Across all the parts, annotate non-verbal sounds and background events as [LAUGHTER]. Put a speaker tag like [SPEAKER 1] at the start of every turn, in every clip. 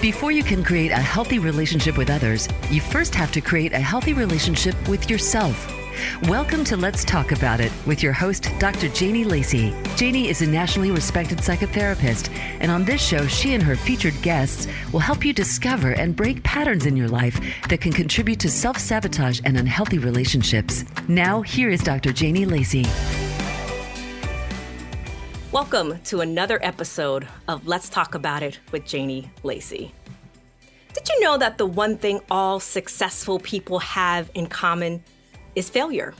[SPEAKER 1] Before you can create a healthy relationship with others, you first have to create a healthy relationship with yourself. Welcome to Let's Talk About It with your host, Dr. Janie Lacey. Janie is a nationally respected psychotherapist, and on this show, she and her featured guests will help you discover and break patterns in your life that can contribute to self sabotage and unhealthy relationships. Now, here is Dr. Janie Lacey.
[SPEAKER 2] Welcome to another episode of Let's Talk About It with Janie Lacey. Did you know that the one thing all successful people have in common is failure?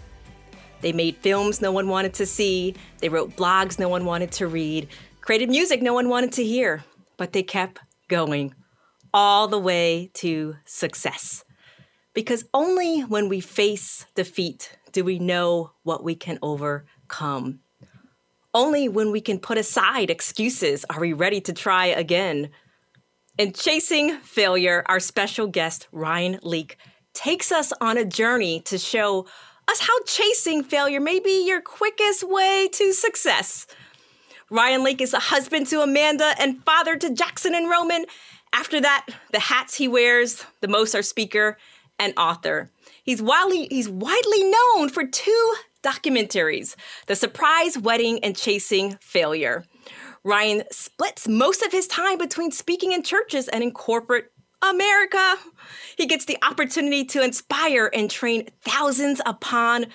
[SPEAKER 2] They made films no one wanted to see, they wrote blogs no one wanted to read, created music no one wanted to hear, but they kept going all the way to success. Because only when we face defeat do we know what we can overcome. Only when we can put aside excuses are we ready to try again. In Chasing Failure, our special guest, Ryan Leak, takes us on a journey to show us how chasing failure may be your quickest way to success. Ryan Leak is a husband to Amanda and father to Jackson and Roman. After that, the hats he wears, the most are speaker and author. He's widely he's widely known for two documentaries The Surprise Wedding and Chasing Failure. Ryan splits most of his time between speaking in churches and in corporate America. He gets the opportunity to inspire and train thousands upon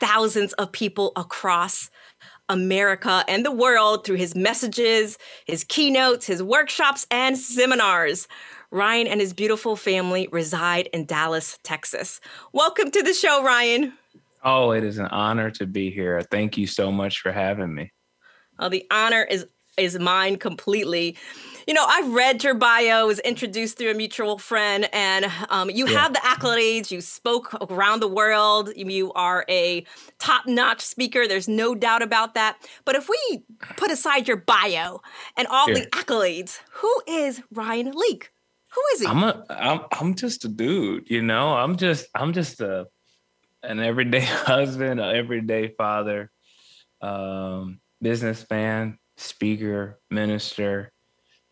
[SPEAKER 2] thousands of people across America and the world through his messages, his keynotes, his workshops, and seminars. Ryan and his beautiful family reside in Dallas, Texas. Welcome to the show, Ryan.
[SPEAKER 3] Oh, it is an honor to be here. Thank you so much for having me.
[SPEAKER 2] Oh, the honor is is mine completely. You know, I've read your bio, was introduced through a mutual friend, and um, you yeah. have the accolades. You spoke around the world. You are a top notch speaker. There's no doubt about that. But if we put aside your bio and all yeah. the accolades, who is Ryan Leak? Who is he?
[SPEAKER 3] I'm a I'm I'm just a dude, you know. I'm just I'm just a an everyday [LAUGHS] husband, an everyday father, um, businessman, speaker, minister,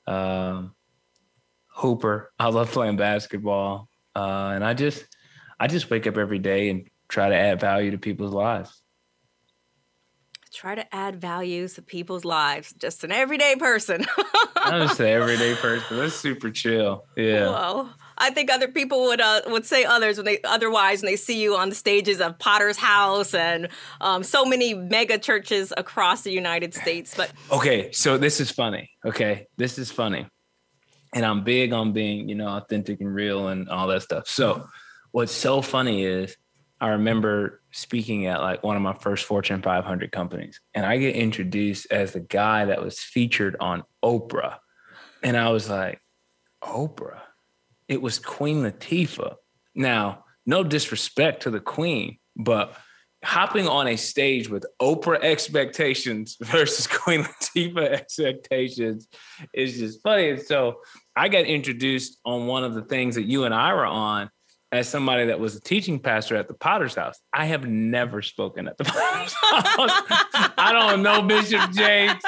[SPEAKER 3] um, hooper. I love playing basketball, uh, and I just I just wake up every day and try to add value to people's lives.
[SPEAKER 2] Try to add value to people's lives. Just an everyday person.
[SPEAKER 3] I'm just an everyday person. That's super chill. Yeah.
[SPEAKER 2] Well, I think other people would uh, would say others when they otherwise when they see you on the stages of Potter's House and um, so many mega churches across the United States. But
[SPEAKER 3] okay, so this is funny. Okay, this is funny, and I'm big on being you know authentic and real and all that stuff. So what's so funny is I remember speaking at like one of my first Fortune 500 companies, and I get introduced as the guy that was featured on Oprah, and I was like, Oprah it was Queen Latifah. Now, no disrespect to the Queen, but hopping on a stage with Oprah expectations [LAUGHS] versus Queen Latifah expectations is just funny. And so I got introduced on one of the things that you and I were on as somebody that was a teaching pastor at the Potter's House. I have never spoken at the [LAUGHS] Potter's House. I don't know Bishop Jakes.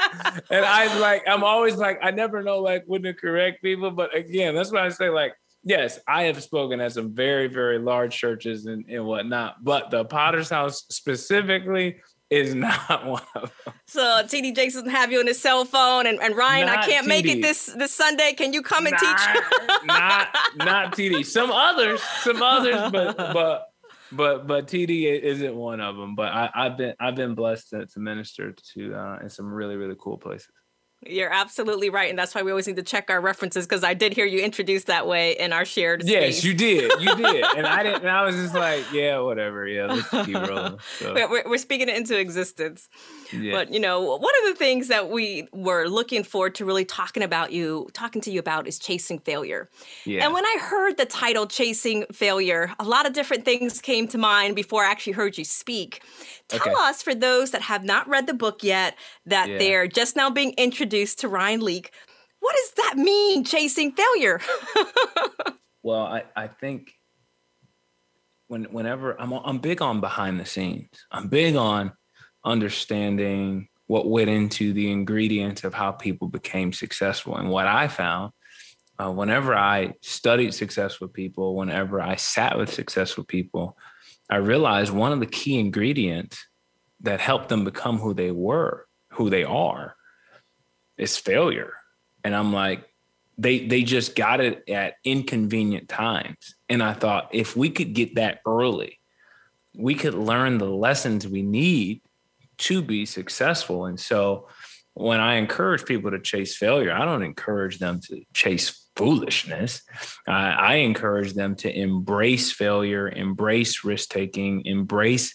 [SPEAKER 3] And I like, I'm always like, I never know like when to correct people. But again, that's why I say like yes, I have spoken at some very, very large churches and, and whatnot, but the Potter's House specifically is [LAUGHS] not one of them.
[SPEAKER 2] So TD Jakes doesn't have you on his cell phone, and, and Ryan, not I can't TD. make it this this Sunday. Can you come and not,
[SPEAKER 3] teach? not not TD. [LAUGHS] Some others, some others, but but but but TD isn't one of them. But I, have been I've been blessed to, to minister to uh, in some really really cool places.
[SPEAKER 2] You're absolutely right, and that's why we always need to check our references because I did hear you introduced that way in our shared.
[SPEAKER 3] Yes, you did, you did, and I didn't. And I was just like, [LAUGHS] yeah, whatever, yeah, let's keep rolling. So.
[SPEAKER 2] We're, we're speaking it into existence. Yeah. But you know, one of the things that we were looking forward to really talking about you, talking to you about, is chasing failure. Yeah. And when I heard the title "Chasing Failure," a lot of different things came to mind before I actually heard you speak. Tell okay. us, for those that have not read the book yet, that yeah. they're just now being introduced to Ryan Leak. What does that mean, chasing failure? [LAUGHS]
[SPEAKER 3] well, I, I think when whenever I'm I'm big on behind the scenes. I'm big on understanding what went into the ingredients of how people became successful. And what I found uh, whenever I studied successful people, whenever I sat with successful people, I realized one of the key ingredients that helped them become who they were, who they are, is failure. And I'm like, they they just got it at inconvenient times. And I thought if we could get that early, we could learn the lessons we need to be successful. And so when I encourage people to chase failure, I don't encourage them to chase foolishness. I, I encourage them to embrace failure, embrace risk taking, embrace.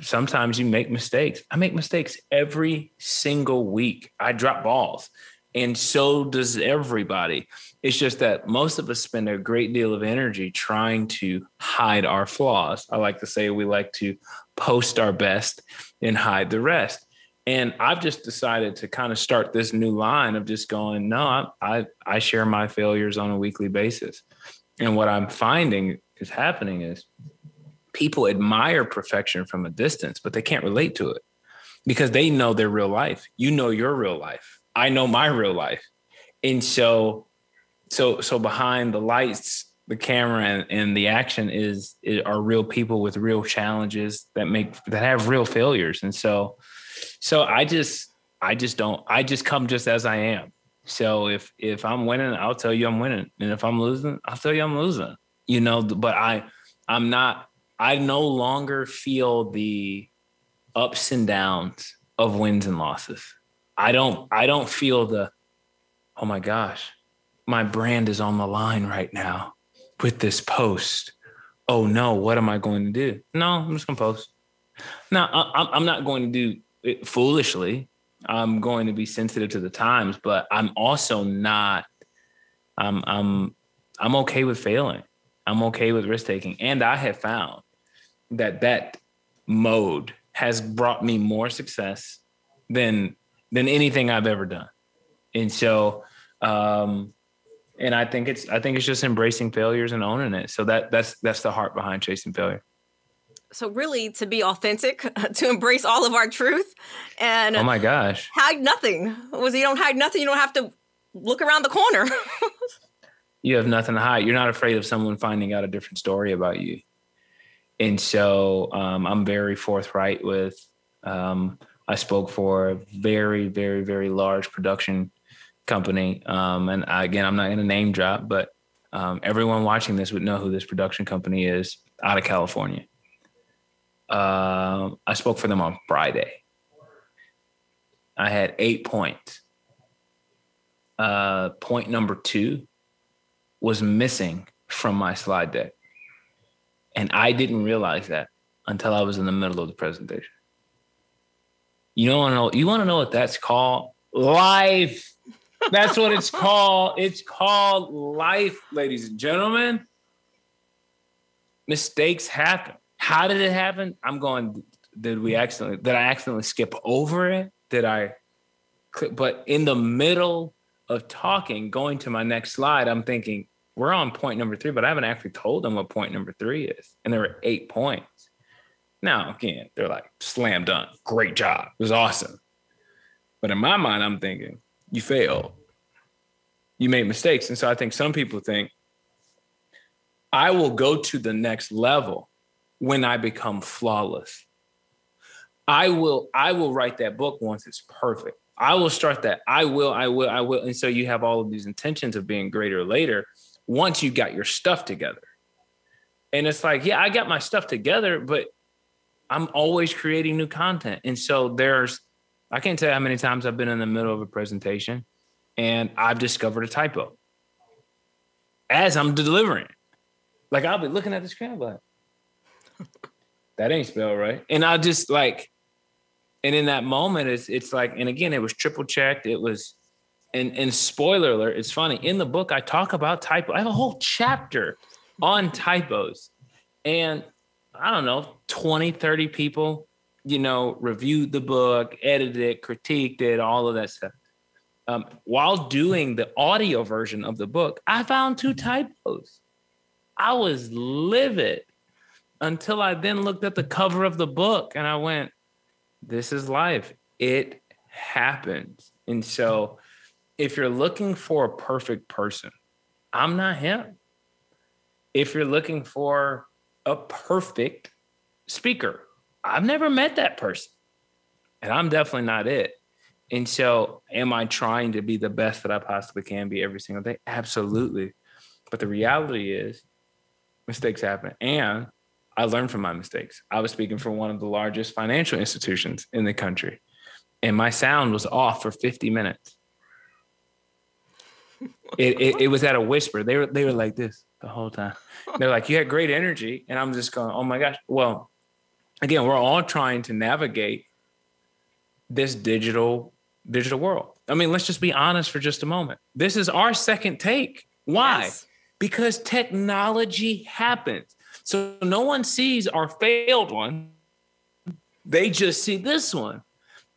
[SPEAKER 3] Sometimes you make mistakes. I make mistakes every single week. I drop balls, and so does everybody. It's just that most of us spend a great deal of energy trying to hide our flaws. I like to say we like to post our best and hide the rest. And I've just decided to kind of start this new line of just going, no, I, I, share my failures on a weekly basis. And what I'm finding is happening is people admire perfection from a distance, but they can't relate to it because they know their real life. You know your real life. I know my real life. And so, so, so behind the lights, the camera and, and the action is, is are real people with real challenges that make that have real failures. And so, so I just I just don't I just come just as I am. So if if I'm winning, I'll tell you I'm winning. And if I'm losing, I'll tell you I'm losing. You know, but I I'm not I no longer feel the ups and downs of wins and losses. I don't I don't feel the oh my gosh, my brand is on the line right now with this post. Oh no, what am I going to do? No, I'm just gonna post. Now I'm not going to do it foolishly. I'm going to be sensitive to the times, but I'm also not. I'm I'm I'm okay with failing. I'm okay with risk taking, and I have found that that mode has brought me more success than than anything I've ever done. And so, um, and I think it's I think it's just embracing failures and owning it. So that that's that's the heart behind chasing failure.
[SPEAKER 2] So really to be authentic [LAUGHS] to embrace all of our truth and
[SPEAKER 3] oh my gosh.
[SPEAKER 2] hide nothing. Was you don't hide nothing you don't have to look around the corner. [LAUGHS]
[SPEAKER 3] You have nothing to hide. You're not afraid of someone finding out a different story about you and so um, i'm very forthright with um, i spoke for a very very very large production company um, and I, again i'm not going to name drop but um, everyone watching this would know who this production company is out of california uh, I spoke for them on Friday. I had eight points. Uh, point number two was missing from my slide deck. And I didn't realize that until I was in the middle of the presentation. You know, you want to know what that's called? Life. That's what it's called. It's called life, ladies and gentlemen. Mistakes happen. How did it happen? I'm going, did we accidentally, did I accidentally skip over it? Did I, but in the middle of talking, going to my next slide, I'm thinking, we're on point number three, but I haven't actually told them what point number three is. And there were eight points. Now, again, they're like, slam dunk, great job, it was awesome. But in my mind, I'm thinking, you failed. You made mistakes. And so I think some people think, I will go to the next level when I become flawless. I will I will write that book once it's perfect. I will start that. I will, I will, I will. And so you have all of these intentions of being greater later once you got your stuff together. And it's like, yeah, I got my stuff together, but I'm always creating new content. And so there's, I can't tell you how many times I've been in the middle of a presentation and I've discovered a typo as I'm delivering. Like I'll be looking at the screen, like, that ain't spelled right. And I just like, and in that moment, it's it's like, and again, it was triple checked. It was, and and spoiler alert, it's funny. In the book, I talk about typo. I have a whole chapter on typos. And I don't know, 20, 30 people, you know, reviewed the book, edited it, critiqued it, all of that stuff. Um, while doing the audio version of the book, I found two typos. I was livid until I then looked at the cover of the book and I went, this is life. It happens. And so if you're looking for a perfect person, I'm not him. If you're looking for a perfect speaker, I've never met that person. And I'm definitely not it. And so, am I trying to be the best that I possibly can be every single day? Absolutely. But the reality is, mistakes happen. And I learned from my mistakes. I was speaking for one of the largest financial institutions in the country, and my sound was off for 50 minutes. It, it, it was at a whisper. They were they were like this the whole time. They're like, "You had great energy," and I'm just going, "Oh my gosh!" Well, again, we're all trying to navigate this digital digital world. I mean, let's just be honest for just a moment. This is our second take. Why? Yes. Because technology happens. So no one sees our failed one. They just see this one.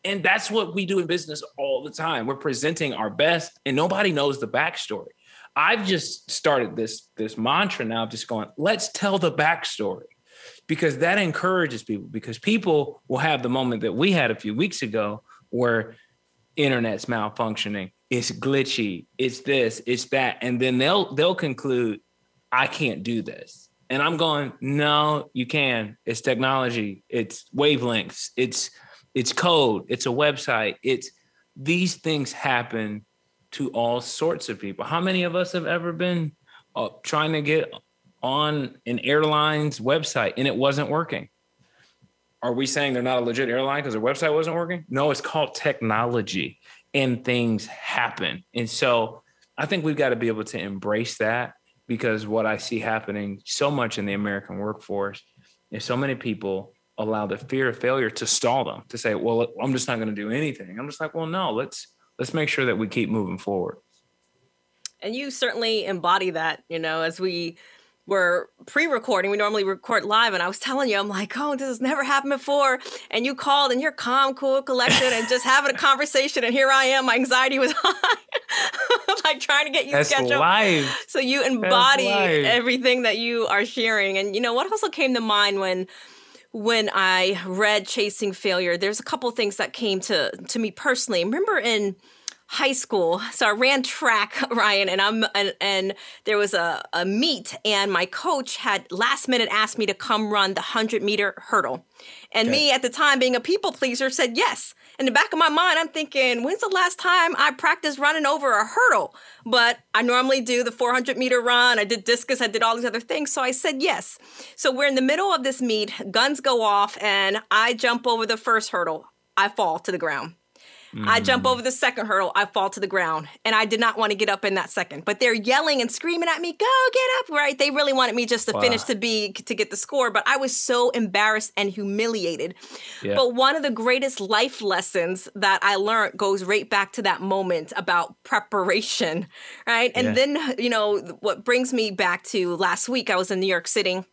[SPEAKER 3] And that's what we do in business all the time. We're presenting our best and nobody knows the backstory. I've just started this this mantra now, of just going, let's tell the backstory because that encourages people because people will have the moment that we had a few weeks ago where internet's malfunctioning it's glitchy it's this it's that and then they'll they'll conclude i can't do this and i'm going no you can it's technology it's wavelengths it's it's code it's a website it's these things happen to all sorts of people how many of us have ever been uh, trying to get on an airline's website and it wasn't working are we saying they're not a legit airline because their website wasn't working? No, it's called technology and things happen. And so I think we've got to be able to embrace that because what I see happening so much in the American workforce is so many people allow the fear of failure to stall them to say, well, I'm just not going to do anything. I'm just like, well, no, let's let's make sure that we keep moving forward.
[SPEAKER 2] And you certainly embody that, you know, as we were pre-recording. We normally record live, and I was telling you, I'm like, oh, this has never happened before. And you called, and you're calm, cool, collected, and just having a [LAUGHS] conversation. And here I am, my anxiety was [LAUGHS] high, [LAUGHS] like trying to get you
[SPEAKER 3] That's
[SPEAKER 2] scheduled.
[SPEAKER 3] Live.
[SPEAKER 2] So you embody everything that you are sharing. And you know what also came to mind when when I read Chasing Failure, there's a couple things that came to to me personally. Remember in high school. So I ran track, [LAUGHS] Ryan, and I'm and, and there was a, a meet, and my coach had last minute asked me to come run the hundred meter hurdle. And okay. me at the time being a people pleaser said yes. In the back of my mind, I'm thinking, when's the last time I practiced running over a hurdle? But I normally do the 400 meter run. I did discus. I did all these other things. So I said yes. So we're in the middle of this meet. Guns go off, and I jump over the first hurdle. I fall to the ground. Mm. I jump over the second hurdle, I fall to the ground. And I did not want to get up in that second. But they're yelling and screaming at me, go get up, right? They really wanted me just to wow. finish to be to get the score. But I was so embarrassed and humiliated. Yeah. But one of the greatest life lessons that I learned goes right back to that moment about preparation, right? And yeah. then, you know, what brings me back to last week, I was in New York City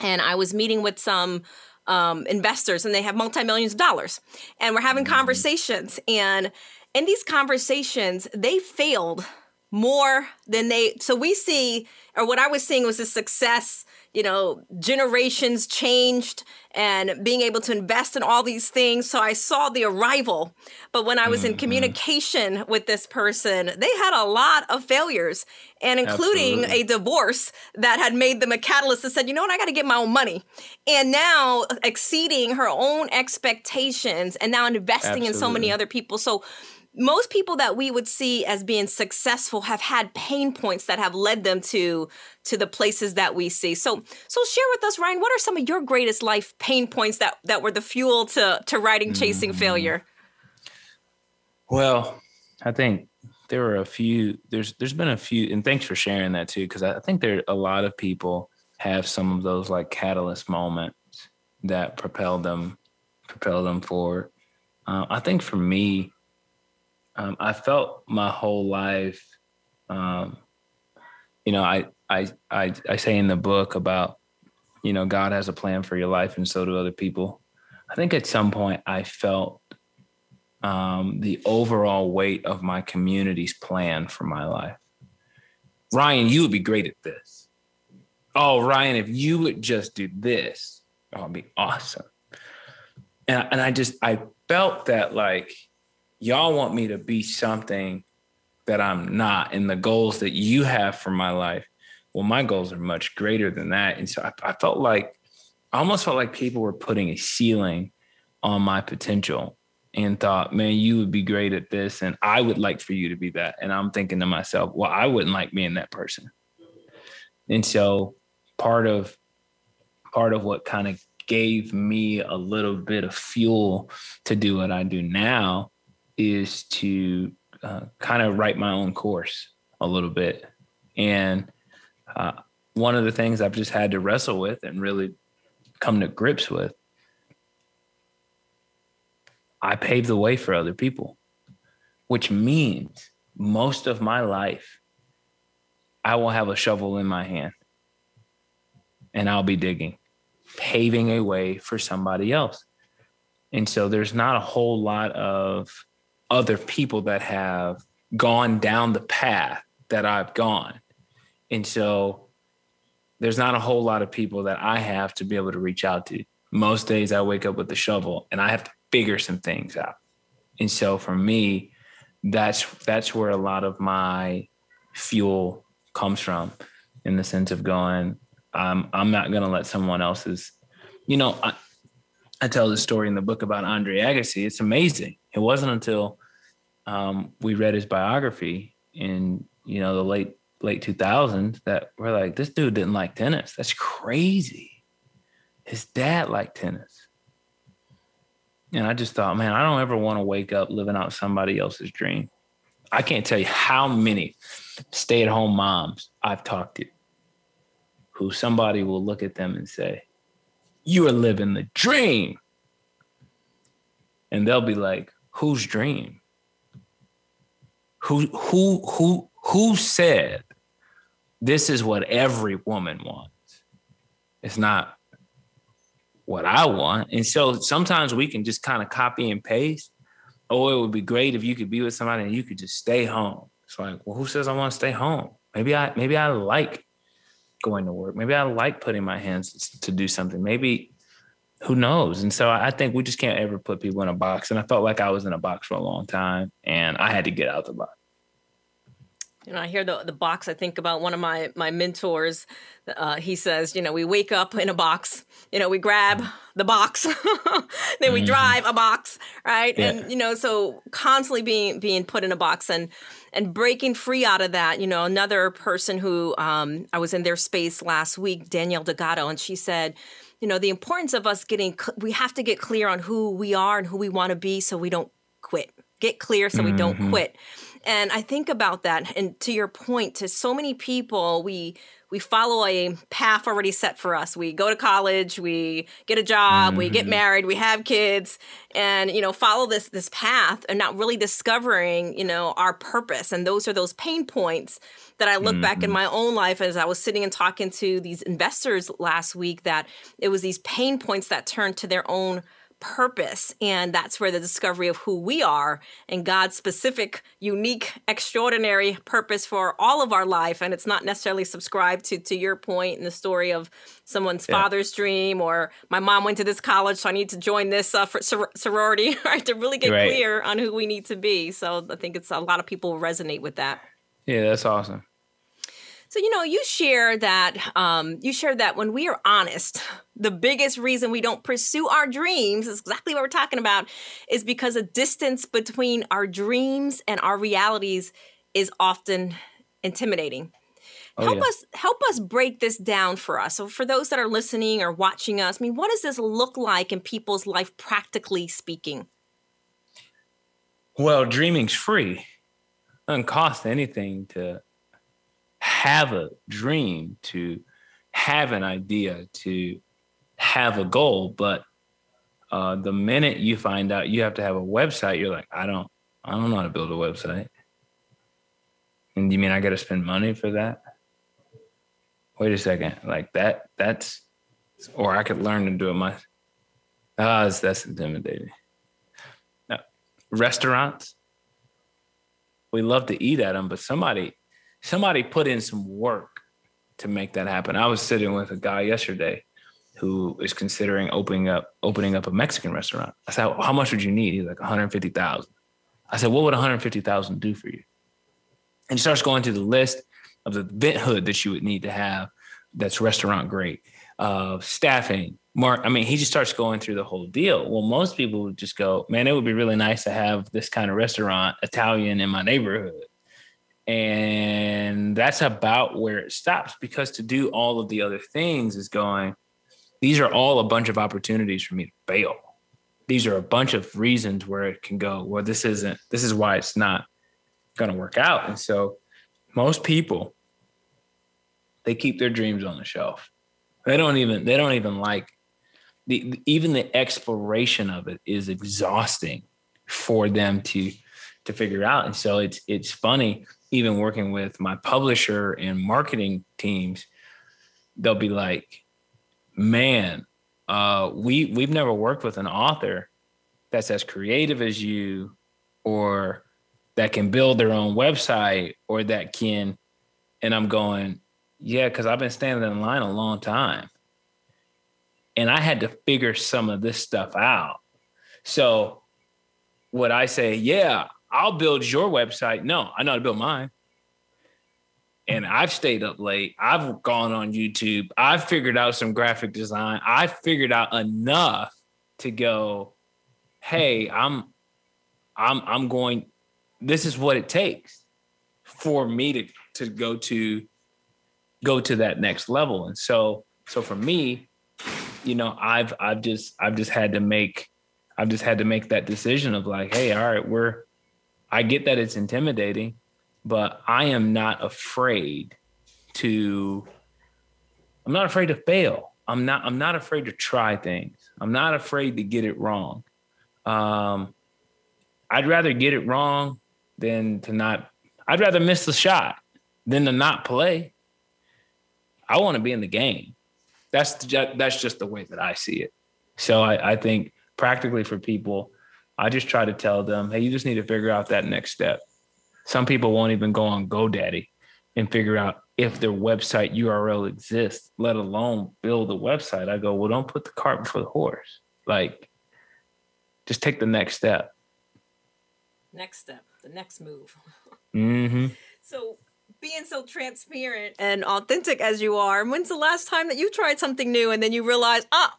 [SPEAKER 2] and I was meeting with some um, investors and they have multi millions of dollars. And we're having mm-hmm. conversations. And in these conversations, they failed more than they. So we see, or what I was seeing was a success you know, generations changed and being able to invest in all these things. So I saw the arrival. But when I was mm-hmm. in communication with this person, they had a lot of failures and including Absolutely. a divorce that had made them a catalyst that said, you know what, I got to get my own money. And now exceeding her own expectations and now investing Absolutely. in so many other people. So most people that we would see as being successful have had pain points that have led them to to the places that we see. So so share with us Ryan, what are some of your greatest life pain points that that were the fuel to to writing Chasing mm-hmm. Failure?
[SPEAKER 3] Well, I think there were a few there's there's been a few and thanks for sharing that too cuz I think there a lot of people have some of those like catalyst moments that propel them propel them forward. Uh, I think for me, um, I felt my whole life, um, you know, I, I, I, I say in the book about, you know, God has a plan for your life and so do other people. I think at some point I felt um, the overall weight of my community's plan for my life. Ryan, you would be great at this. Oh, Ryan, if you would just do this, oh, it'd be awesome. And, and I just, I felt that like, y'all want me to be something that I'm not and the goals that you have for my life. Well, my goals are much greater than that. And so I, I felt like, I almost felt like people were putting a ceiling on my potential and thought, man, you would be great at this. And I would like for you to be that. And I'm thinking to myself, well, I wouldn't like being that person. And so part of part of what kind of gave me a little bit of fuel to do what I do now is to uh, kind of write my own course a little bit. And uh, one of the things I've just had to wrestle with and really come to grips with, I paved the way for other people, which means most of my life, I will have a shovel in my hand and I'll be digging, paving a way for somebody else. And so there's not a whole lot of other people that have gone down the path that I've gone. And so there's not a whole lot of people that I have to be able to reach out to. Most days I wake up with the shovel and I have to figure some things out. And so for me, that's that's where a lot of my fuel comes from in the sense of going, I'm I'm not gonna let someone else's, you know, I, I tell the story in the book about Andre Agassi. It's amazing. It wasn't until um, we read his biography in you know the late late 2000s that we're like this dude didn't like tennis. That's crazy. His dad liked tennis. And i just thought man i don't ever want to wake up living out somebody else's dream. I can't tell you how many stay-at-home moms i've talked to who somebody will look at them and say you are living the dream. And they'll be like whose dream who who who who said this is what every woman wants? It's not what i want. And so sometimes we can just kind of copy and paste. Oh it would be great if you could be with somebody and you could just stay home. It's like well who says i want to stay home? Maybe i maybe i like going to work. Maybe i like putting my hands to do something. Maybe who knows? And so I think we just can't ever put people in a box. And I felt like I was in a box for a long time and I had to get out the box.
[SPEAKER 2] You know, I hear the the box. I think about one of my my mentors. Uh, he says, you know, we wake up in a box. You know, we grab the box, [LAUGHS] then we mm-hmm. drive a box, right? Yeah. And you know, so constantly being being put in a box and and breaking free out of that. You know, another person who um, I was in their space last week, Danielle Delgado, and she said, you know, the importance of us getting, we have to get clear on who we are and who we want to be so we don't quit. Get clear so we don't mm-hmm. quit. And I think about that. And to your point, to so many people, we we follow a path already set for us. We go to college, we get a job, mm-hmm. we get mm-hmm. married, we have kids, and you know, follow this this path and not really discovering, you know, our purpose. And those are those pain points that I look mm-hmm. back in mm-hmm. my own life as I was sitting and talking to these investors last week that it was these pain points that turned to their own purpose. And that's where the discovery of who we are and God's specific, unique, extraordinary purpose for all of our life. And it's not necessarily subscribed to, to your point in the story of someone's yeah. father's dream or my mom went to this college, so I need to join this uh, sor- sorority, [LAUGHS] right? To really get right. clear on who we need to be. So I think it's a lot of people resonate with that.
[SPEAKER 3] Yeah, that's awesome.
[SPEAKER 2] So you know, you share that um, you share that when we are honest, the biggest reason we don't pursue our dreams is exactly what we're talking about, is because a distance between our dreams and our realities is often intimidating. Oh, help yeah. us help us break this down for us. So for those that are listening or watching us, I mean, what does this look like in people's life practically speaking?
[SPEAKER 3] Well, dreaming's free. It doesn't cost anything to have a dream, to have an idea, to have a goal. But uh, the minute you find out you have to have a website, you're like, I don't, I don't know how to build a website. And you mean I got to spend money for that? Wait a second, like that, that's, or I could learn to do it myself. Ah, that's intimidating. Now, restaurants, we love to eat at them, but somebody somebody put in some work to make that happen. I was sitting with a guy yesterday who is considering opening up opening up a Mexican restaurant. I said, "How much would you need?" He's like, "150,000." I said, "What would 150,000 do for you?" And he starts going through the list of the event hood that you would need to have that's restaurant great, uh, staffing, mark. I mean, he just starts going through the whole deal. Well, most people would just go, man, it would be really nice to have this kind of restaurant, Italian in my neighborhood. And that's about where it stops because to do all of the other things is going, these are all a bunch of opportunities for me to fail. These are a bunch of reasons where it can go, well, this isn't, this is why it's not going to work out. And so most people, they keep their dreams on the shelf. They don't even, they don't even like the, even the exploration of it is exhausting for them to, to figure out. And so it's, it's funny even working with my publisher and marketing teams, they'll be like, man, uh, we we've never worked with an author that's as creative as you or that can build their own website or that can and I'm going, yeah, because I've been standing in line a long time. And I had to figure some of this stuff out. So would I say, yeah, I'll build your website. No, I know how to build mine. And I've stayed up late. I've gone on YouTube. I've figured out some graphic design. I've figured out enough to go, hey, I'm I'm I'm going, this is what it takes for me to to go to go to that next level. And so so for me, you know, I've I've just I've just had to make I've just had to make that decision of like, hey, all right, we're I get that it's intimidating, but I am not afraid to I'm not afraid to fail. I'm not I'm not afraid to try things. I'm not afraid to get it wrong. Um I'd rather get it wrong than to not I'd rather miss the shot than to not play. I want to be in the game. That's that's just the way that I see it. So I, I think practically for people, I just try to tell them, hey, you just need to figure out that next step. Some people won't even go on GoDaddy and figure out if their website URL exists, let alone build a website. I go, well, don't put the cart before the horse. Like, just take the next step.
[SPEAKER 2] Next step, the next move. [LAUGHS]
[SPEAKER 3] Mm-hmm.
[SPEAKER 2] So, being so transparent and authentic as you are, when's the last time that you tried something new and then you realize, ah,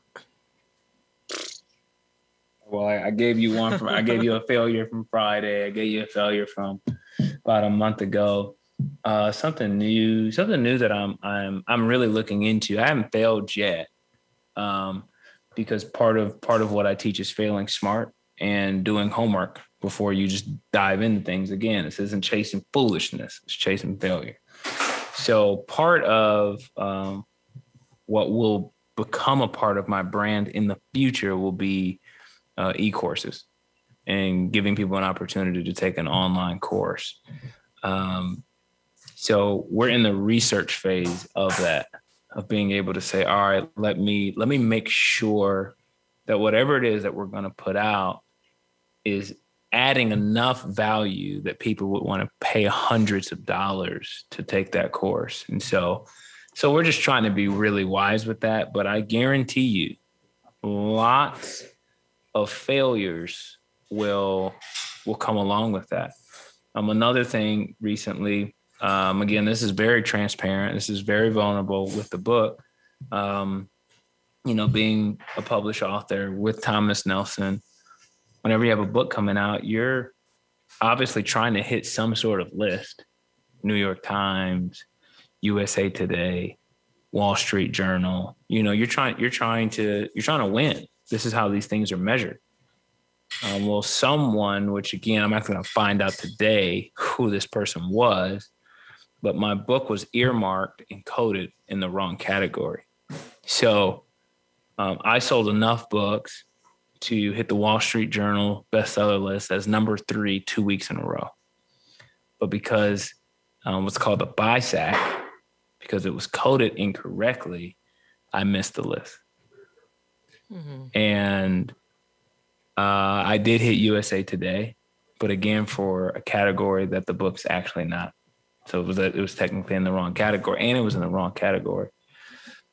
[SPEAKER 3] well, I, I, gave you one from I gave you a [LAUGHS] failure from Friday. I gave you a failure from about a month ago. Uh, something new, something new that I'm I'm I'm really looking into. I haven't failed yet, um, because part of part of what I teach is failing smart and doing homework before you just dive into things. Again, this isn't chasing foolishness; it's chasing failure. So part of um, what will become a part of my brand in the future will be uh, e-courses and giving people an opportunity to take an online course. Um, so we're in the research phase of that, of being able to say, all right, let me let me make sure that whatever it is that we're going to put out is adding enough value that people would want to pay hundreds of dollars to take that course. And so so we're just trying to be really wise with that, but I guarantee you lots of failures will will come along with that. Um, another thing recently, um, again, this is very transparent. This is very vulnerable with the book. Um, you know, being a published author with Thomas Nelson, whenever you have a book coming out, you're obviously trying to hit some sort of list. New York Times, USA Today, Wall Street Journal. You know, you're trying you're trying to you're trying to win this is how these things are measured. Um, well, someone, which again, I'm not going to find out today who this person was, but my book was earmarked and coded in the wrong category. So um, I sold enough books to hit the Wall Street Journal bestseller list as number three two weeks in a row. But because um, what's called a BISAC, because it was coded incorrectly, I missed the list. Mm-hmm. And uh, I did hit USA Today, but again for a category that the book's actually not. So it was a, it was technically in the wrong category, and it was in the wrong category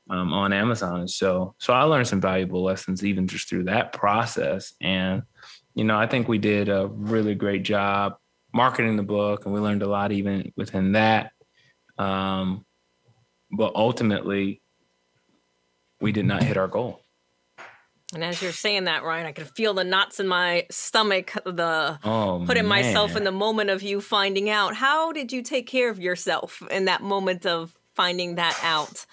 [SPEAKER 3] um, on Amazon. So so I learned some valuable lessons even just through that process. And you know I think we did a really great job marketing the book, and we learned a lot even within that. Um, but ultimately, we did not hit our goal.
[SPEAKER 2] And as you're saying that, Ryan, I can feel the knots in my stomach, the
[SPEAKER 3] oh,
[SPEAKER 2] putting
[SPEAKER 3] man.
[SPEAKER 2] myself in the moment of you finding out. How did you take care of yourself in that moment of finding that out?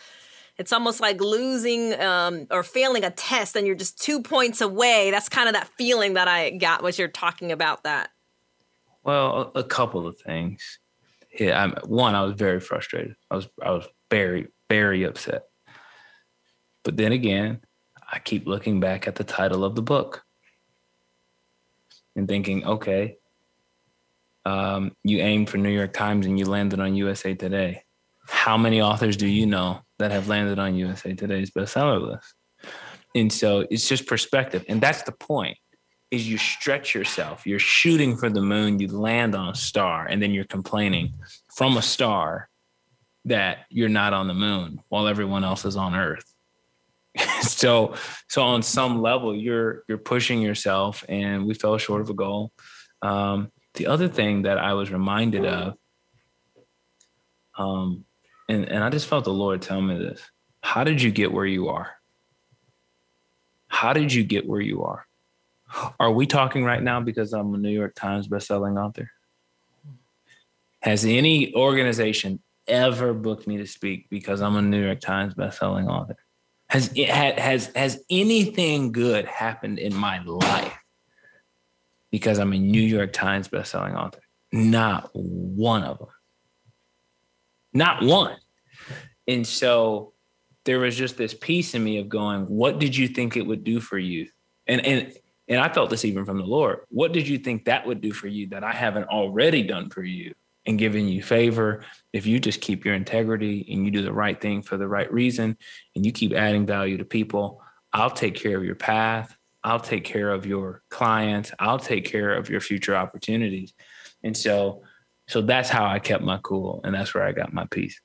[SPEAKER 2] It's almost like losing um, or failing a test and you're just two points away. That's kind of that feeling that I got was you're talking about that.
[SPEAKER 3] Well, a, a couple of things. Yeah, I'm, one, I was very frustrated. I was I was very very upset. But then again, I keep looking back at the title of the book and thinking, okay, um, you aimed for New York Times and you landed on USA Today. How many authors do you know that have landed on USA Today's bestseller list? And so it's just perspective. And that's the point is you stretch yourself. You're shooting for the moon, you land on a star, and then you're complaining from a star that you're not on the moon while everyone else is on Earth. [LAUGHS] so so on some level you're you're pushing yourself and we fell short of a goal. Um, the other thing that i was reminded of um, and, and i just felt the lord tell me this. How did you get where you are? How did you get where you are? Are we talking right now because i'm a new york times bestselling author? Has any organization ever booked me to speak because i'm a new york times bestselling author has has has anything good happened in my life because I'm a New York Times bestselling author? Not one of them. Not one. And so there was just this piece in me of going, what did you think it would do for you? And and and I felt this even from the Lord. What did you think that would do for you that I haven't already done for you? and giving you favor, if you just keep your integrity and you do the right thing for the right reason and you keep adding value to people, I'll take care of your path. I'll take care of your clients. I'll take care of your future opportunities. And so, so that's how I kept my cool and that's where I got my peace.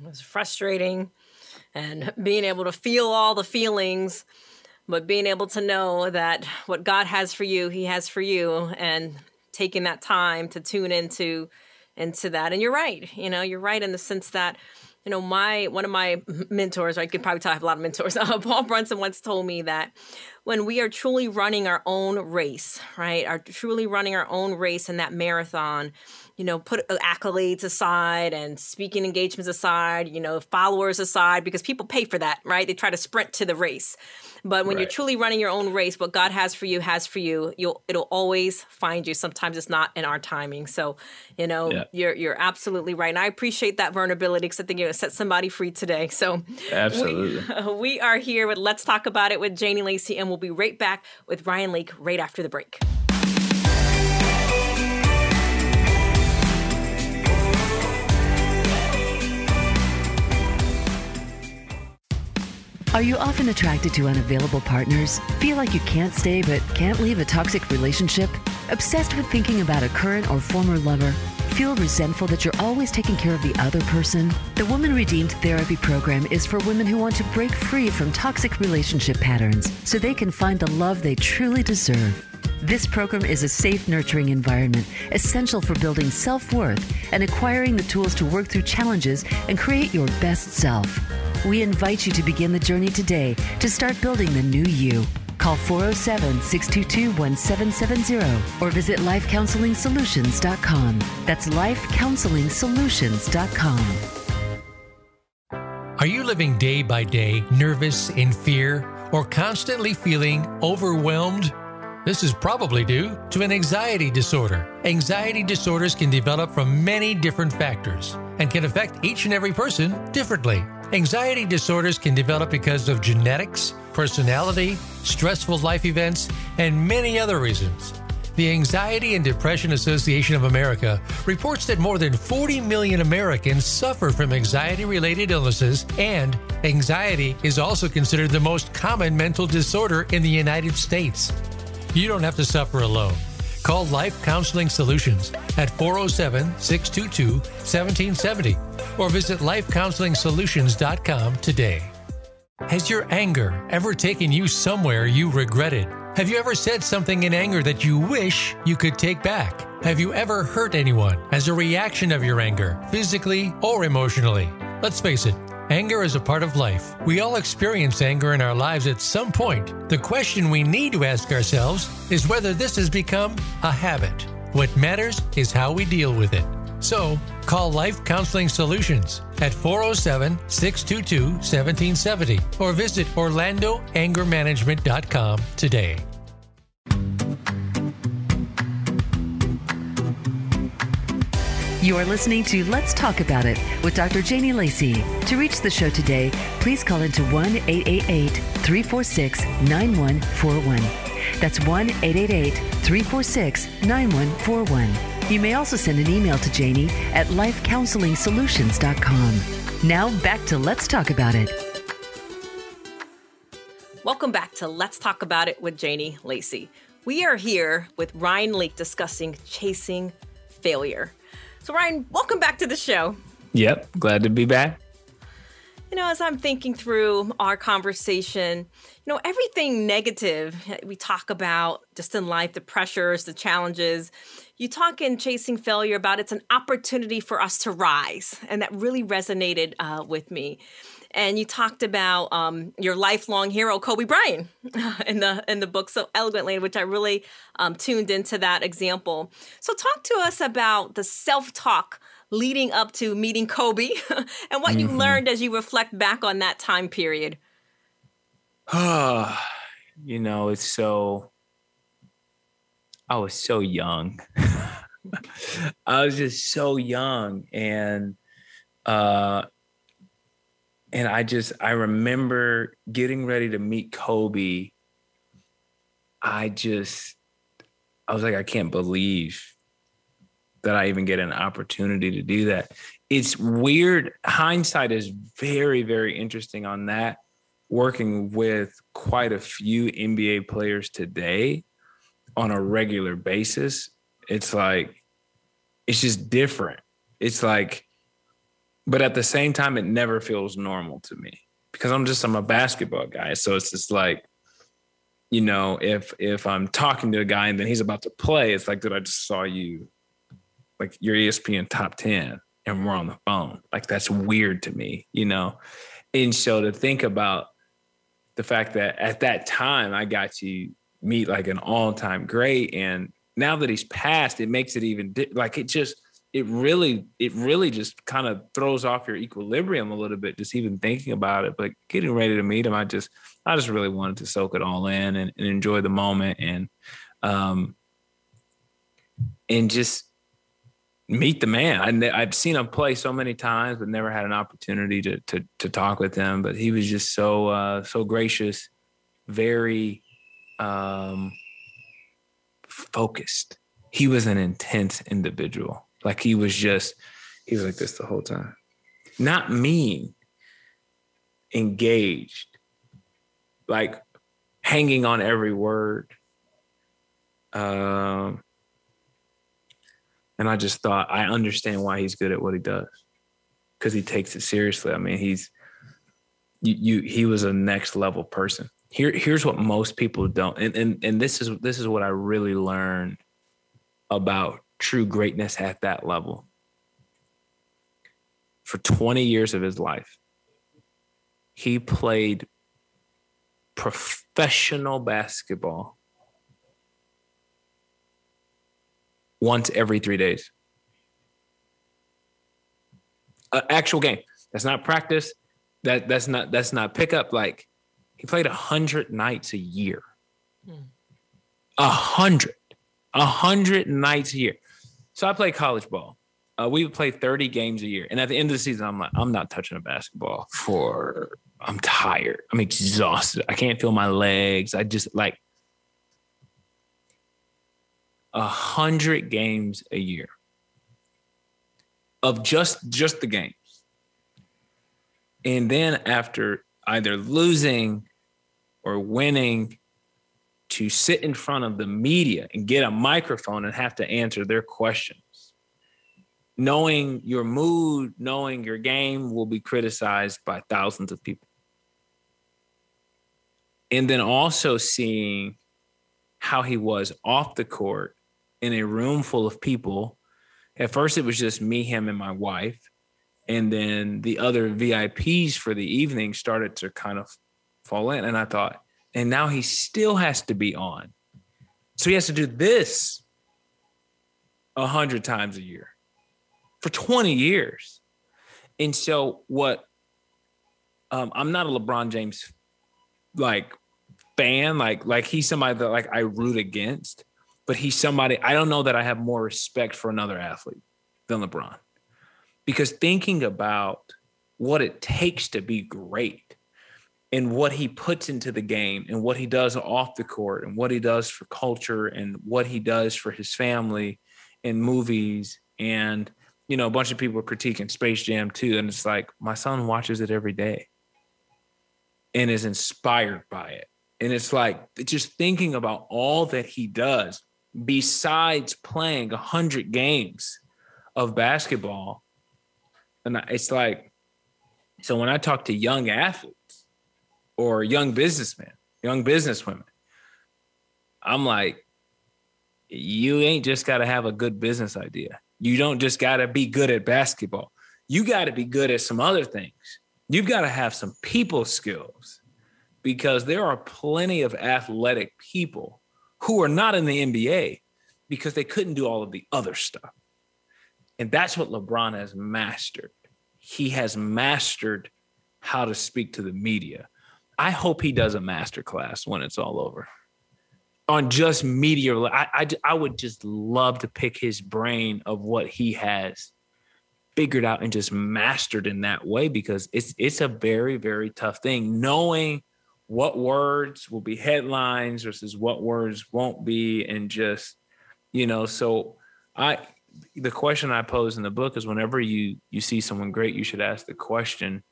[SPEAKER 2] It was frustrating and being able to feel all the feelings, but being able to know that what God has for you, He has for you. And taking that time to tune into into that. And you're right. You know, you're right in the sense that you know, my one of my mentors, I could probably tell I have a lot of mentors. [LAUGHS] Uh, Paul Brunson once told me that when we are truly running our own race, right, are truly running our own race in that marathon, you know, put uh, accolades aside and speaking engagements aside, you know, followers aside, because people pay for that, right? They try to sprint to the race. But when right. you're truly running your own race, what God has for you has for you. You'll it'll always find you. Sometimes it's not in our timing. So, you know, yeah. you're you're absolutely right. And I appreciate that vulnerability because I think you're gonna set somebody free today. So
[SPEAKER 3] absolutely.
[SPEAKER 2] We, [LAUGHS] we are here with Let's Talk About It with Janie Lacey, and we'll be right back with Ryan Lake right after the break.
[SPEAKER 1] Are you often attracted to unavailable partners? Feel like you can't stay but can't leave a toxic relationship? Obsessed with thinking about a current or former lover? Feel resentful that you're always taking care of the other person? The Woman Redeemed Therapy Program is for women who want to break free from toxic relationship patterns so they can find the love they truly deserve. This program is a safe, nurturing environment essential for building self worth and acquiring the tools to work through challenges and create your best self. We invite you to begin the journey today to start building the new you. Call 407 622 1770 or visit lifecounseling.solutions.com. That's lifecounseling.solutions.com.
[SPEAKER 4] Are you living day by day nervous, in fear, or constantly feeling overwhelmed? This is probably due to an anxiety disorder. Anxiety disorders can develop from many different factors and can affect each and every person differently. Anxiety disorders can develop because of genetics, personality, stressful life events, and many other reasons. The Anxiety and Depression Association of America reports that more than 40 million Americans suffer from anxiety related illnesses, and anxiety is also considered the most common mental disorder in the United States. You don't have to suffer alone. Call Life Counseling Solutions at 407 622 1770 or visit lifecounseling.solutions.com today. Has your anger ever taken you somewhere you regretted? Have you ever said something in anger that you wish you could take back? Have you ever hurt anyone as a reaction of your anger, physically or emotionally? Let's face it, anger is a part of life. We all experience anger in our lives at some point. The question we need to ask ourselves is whether this has become a habit. What matters is how we deal with it. So, call Life Counseling Solutions at 407 622 1770 or visit OrlandoAngerManagement.com today.
[SPEAKER 1] You are listening to Let's Talk About It with Dr. Janie Lacey. To reach the show today, please call into 1 888 346 9141. That's 1 888 346 9141. You may also send an email to Janie at lifecounseling.solutions.com. Now back to Let's Talk About It.
[SPEAKER 2] Welcome back to Let's Talk About It with Janie Lacey. We are here with Ryan Leak discussing chasing failure. So, Ryan, welcome back to the show.
[SPEAKER 3] Yep, glad to be back.
[SPEAKER 2] You know, as I'm thinking through our conversation, you know, everything negative we talk about just in life, the pressures, the challenges, you talk in Chasing Failure about it's an opportunity for us to rise. And that really resonated uh, with me. And you talked about um, your lifelong hero, Kobe Bryant, [LAUGHS] in the in the book so eloquently, which I really um, tuned into that example. So, talk to us about the self talk leading up to meeting Kobe [LAUGHS] and what mm-hmm. you learned as you reflect back on that time period. [SIGHS]
[SPEAKER 3] you know, it's so. I was so young. [LAUGHS] I was just so young, and uh, and I just I remember getting ready to meet Kobe. I just I was like, I can't believe that I even get an opportunity to do that. It's weird. Hindsight is very, very interesting on that. Working with quite a few NBA players today on a regular basis, it's like, it's just different. It's like but at the same time, it never feels normal to me because I'm just I'm a basketball guy. So it's just like, you know, if if I'm talking to a guy and then he's about to play, it's like, dude, I just saw you, like your ESPN top ten, and we're on the phone. Like that's weird to me, you know. And so to think about the fact that at that time I got to meet like an all-time great, and now that he's passed, it makes it even like it just it really it really just kind of throws off your equilibrium a little bit just even thinking about it but getting ready to meet him i just i just really wanted to soak it all in and, and enjoy the moment and um and just meet the man. I, i've seen him play so many times but never had an opportunity to to to talk with him but he was just so uh so gracious very um focused. He was an intense individual like he was just, he was like this the whole time. Not mean, engaged, like hanging on every word. Um, and I just thought, I understand why he's good at what he does because he takes it seriously. I mean, he's, you, you, he was a next level person. Here, here's what most people don't, and, and and this is this is what I really learned about true greatness at that level. For 20 years of his life, he played professional basketball once every three days. An actual game. That's not practice. That that's not that's not pickup. Like he played a hundred nights a year. Hmm. A hundred, a hundred nights a year. So I play college ball. Uh, we would play 30 games a year. And at the end of the season, I'm like, I'm not touching a basketball for, I'm tired. I'm exhausted. I can't feel my legs. I just like a hundred games a year of just, just the games. And then after either losing or winning to sit in front of the media and get a microphone and have to answer their questions. Knowing your mood, knowing your game will be criticized by thousands of people. And then also seeing how he was off the court in a room full of people. At first, it was just me, him, and my wife. And then the other VIPs for the evening started to kind of fall in. And I thought, and now he still has to be on. So he has to do this a hundred times a year for 20 years. And so what um, I'm not a LeBron James like fan, like like he's somebody that like I root against, but he's somebody I don't know that I have more respect for another athlete than LeBron. Because thinking about what it takes to be great and what he puts into the game and what he does off the court and what he does for culture and what he does for his family and movies. And you know a bunch of people are critiquing Space Jam 2 and it's like my son watches it every day and is inspired by it. And it's like just thinking about all that he does besides playing 100 games of basketball. And it's like so when i talk to young athletes or young businessmen, young businesswomen. I'm like, you ain't just got to have a good business idea. You don't just got to be good at basketball. You got to be good at some other things. You've got to have some people skills because there are plenty of athletic people who are not in the NBA because they couldn't do all of the other stuff. And that's what LeBron has mastered. He has mastered how to speak to the media. I hope he does a master class when it's all over on just media. I, I, I would just love to pick his brain of what he has figured out and just mastered in that way because it's it's a very very tough thing knowing what words will be headlines versus what words won't be and just you know so i the question i pose in the book is whenever you you see someone great you should ask the question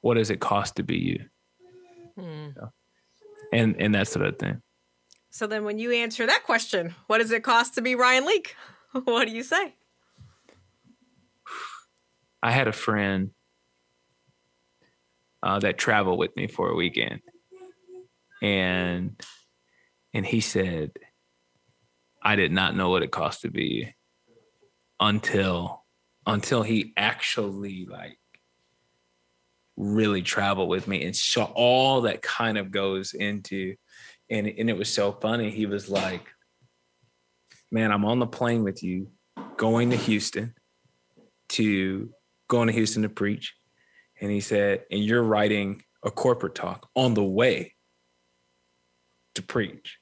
[SPEAKER 3] what does it cost to be you Hmm. And and that sort of thing.
[SPEAKER 2] So then when you answer that question, what does it cost to be Ryan Leak? [LAUGHS] what do you say?
[SPEAKER 3] I had a friend uh, that traveled with me for a weekend, and and he said, "I did not know what it cost to be until until he actually like really travel with me. And saw all that kind of goes into and, and it was so funny. He was like man i'm on the plane with you going to houston to going to houston to preach. And he said and you're writing a corporate talk on the way to preach.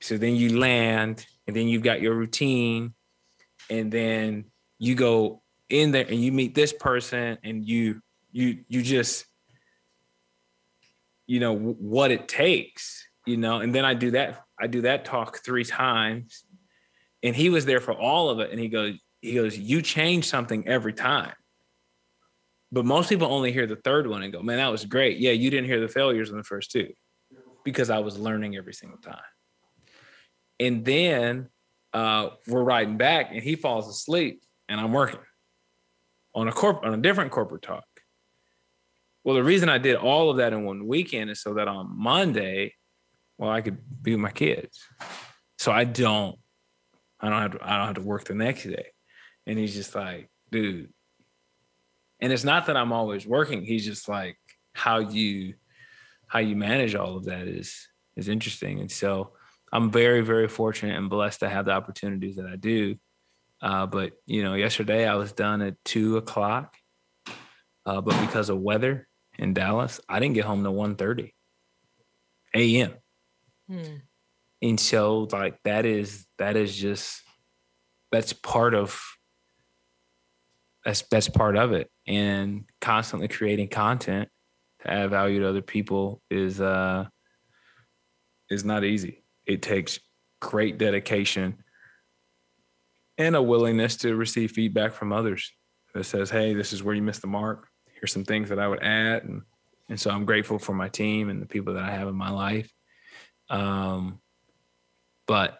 [SPEAKER 3] So then you land and then you've got your routine and then you go in there and you meet this person and you you you just you know what it takes you know? And then i do that i do that talk three times and he was there for all of it and he goes he goes you change something every time. But most people only hear the third one and go man that was great. Yeah you didn't hear the failures in the first two because i was learning every single time. And then uh, we're riding back and he falls asleep and i'm working on a corp on a different corporate talk well, the reason I did all of that in one weekend is so that on Monday, well, I could be with my kids. So I don't, I don't have to, I don't have to work the next day. And he's just like, dude. And it's not that I'm always working. He's just like, how you, how you manage all of that is is interesting. And so I'm very, very fortunate and blessed to have the opportunities that I do. Uh, but you know, yesterday I was done at two o'clock. Uh, but because of weather, in Dallas, I didn't get home to 1.30 a.m. Hmm. And so like that is that is just that's part of that's that's part of it. And constantly creating content to add value to other people is uh is not easy. It takes great dedication and a willingness to receive feedback from others that says, hey, this is where you missed the mark here's some things that I would add. And, and so I'm grateful for my team and the people that I have in my life. Um, but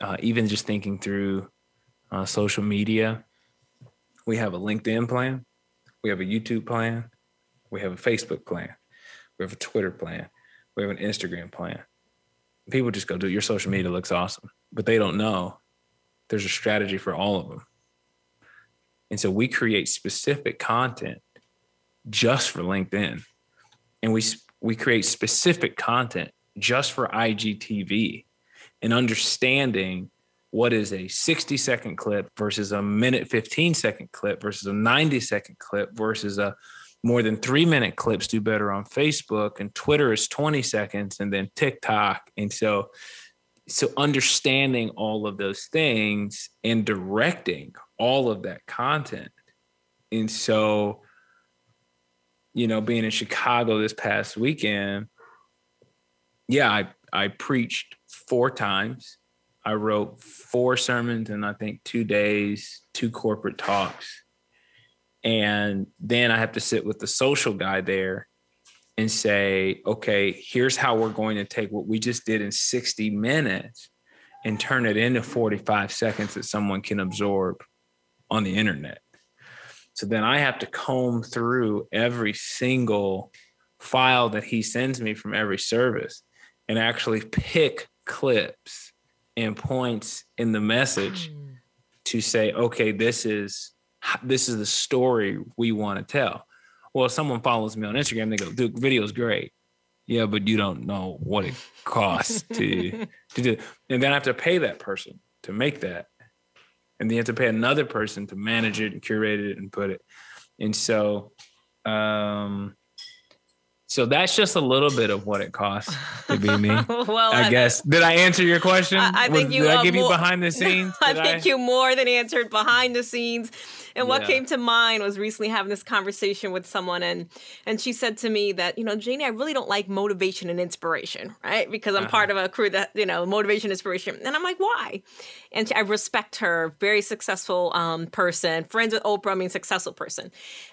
[SPEAKER 3] uh, even just thinking through uh, social media, we have a LinkedIn plan, we have a YouTube plan, we have a Facebook plan, we have a Twitter plan, we have an Instagram plan, people just go, dude, your social media looks awesome. But they don't know there's a strategy for all of them. And so we create specific content just for LinkedIn. And we we create specific content just for IGTV and understanding what is a 60 second clip versus a minute 15 second clip versus a 90 second clip versus a more than three minute clips do better on Facebook and Twitter is 20 seconds and then TikTok. And so, so understanding all of those things and directing all of that content. And so, you know, being in Chicago this past weekend, yeah, I, I preached four times. I wrote four sermons in I think two days, two corporate talks and then I have to sit with the social guy there and say, okay, here's how we're going to take what we just did in 60 minutes and turn it into 45 seconds that someone can absorb on the internet. So then I have to comb through every single file that he sends me from every service and actually pick clips and points in the message to say, okay, this is this is the story we want to tell. Well, if someone follows me on Instagram, they go, "Dude, video's great." Yeah, but you don't know what it costs to to do, and then I have to pay that person to make that, and then you have to pay another person to manage it and curate it and put it. And so, um, so that's just a little bit of what it costs to be me. [LAUGHS] well, I, I guess. Did I answer your question? I,
[SPEAKER 2] I think Was, you.
[SPEAKER 3] Did I give more, you behind the [LAUGHS] scenes?
[SPEAKER 2] I think you more than answered behind the scenes. And what yeah. came to mind was recently having this conversation with someone, and and she said to me that you know, Janie, I really don't like motivation and inspiration, right? Because I'm uh-huh. part of a crew that you know, motivation, inspiration, and I'm like, why? And I respect her, very successful um, person, friends with Oprah, I mean, successful person.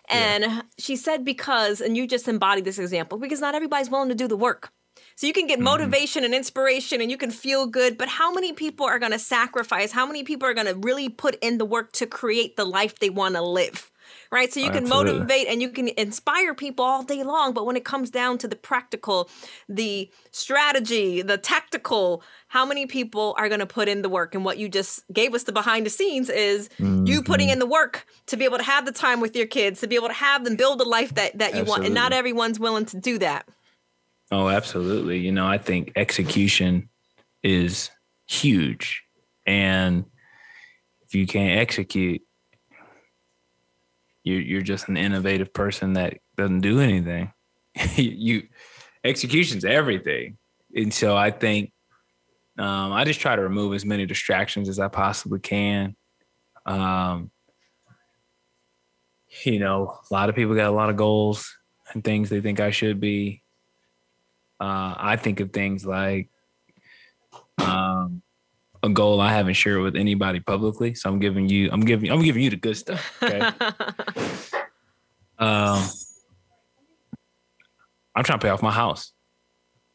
[SPEAKER 2] And yeah. she said because, and you just embodied this example, because not everybody's willing to do the work. So you can get mm-hmm. motivation mm-hmm. and inspiration and you can feel good, but how many people are going to sacrifice? How many people are going to really put in the work to create the life they want to live? Right? So you can Absolutely. motivate and you can inspire people all day long, but when it comes down to the practical, the strategy, the tactical, how many people are going to put in the work? And what you just gave us the behind the scenes is mm-hmm. you putting in the work to be able to have the time with your kids, to be able to have them build the life that, that you Absolutely. want. And not everyone's willing to do that.
[SPEAKER 3] Oh, absolutely. You know, I think execution is huge. And if you can't execute, you're you're just an innovative person that doesn't do anything. [LAUGHS] you execution's everything. And so I think um, I just try to remove as many distractions as I possibly can. Um, you know, a lot of people got a lot of goals and things they think I should be uh, I think of things like um, a goal I haven't shared with anybody publicly. So I'm giving you, I'm giving, I'm giving you the good stuff. Okay. [LAUGHS] um, I'm trying to pay off my house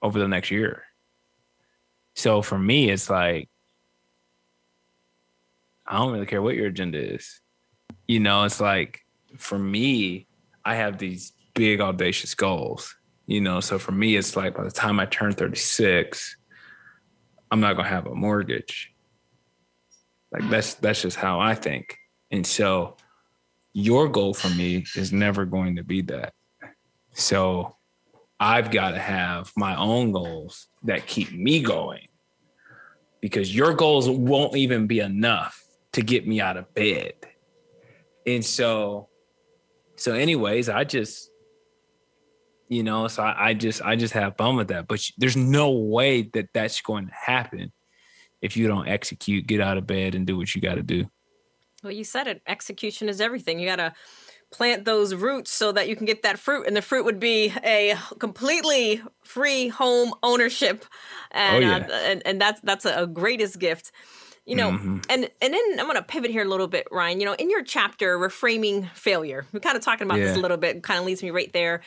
[SPEAKER 3] over the next year. So for me, it's like I don't really care what your agenda is. You know, it's like for me, I have these big audacious goals you know so for me it's like by the time i turn 36 i'm not to have a mortgage. Like that's that's just how i think. And so your goal for me is never going to be that. So i've got to have my own goals that keep me going because your goals won't even be enough to get me out of bed. And so so anyways i just you know so I, I, just i just have fun with that but there's no way that that's going to happen if you don't execute get out of bed and do what you got to do.
[SPEAKER 2] Well you said it execution is everything. You got to plant those roots so that you can get that fruit and the fruit would be a completely free home ownership. And oh, yeah. uh, and, and that's that's a greatest gift you know mm-hmm. and and then i'm going to pivot here a little bit ryan you know in your chapter reframing failure we're kind of talking about yeah. this a little bit kind of leads me right there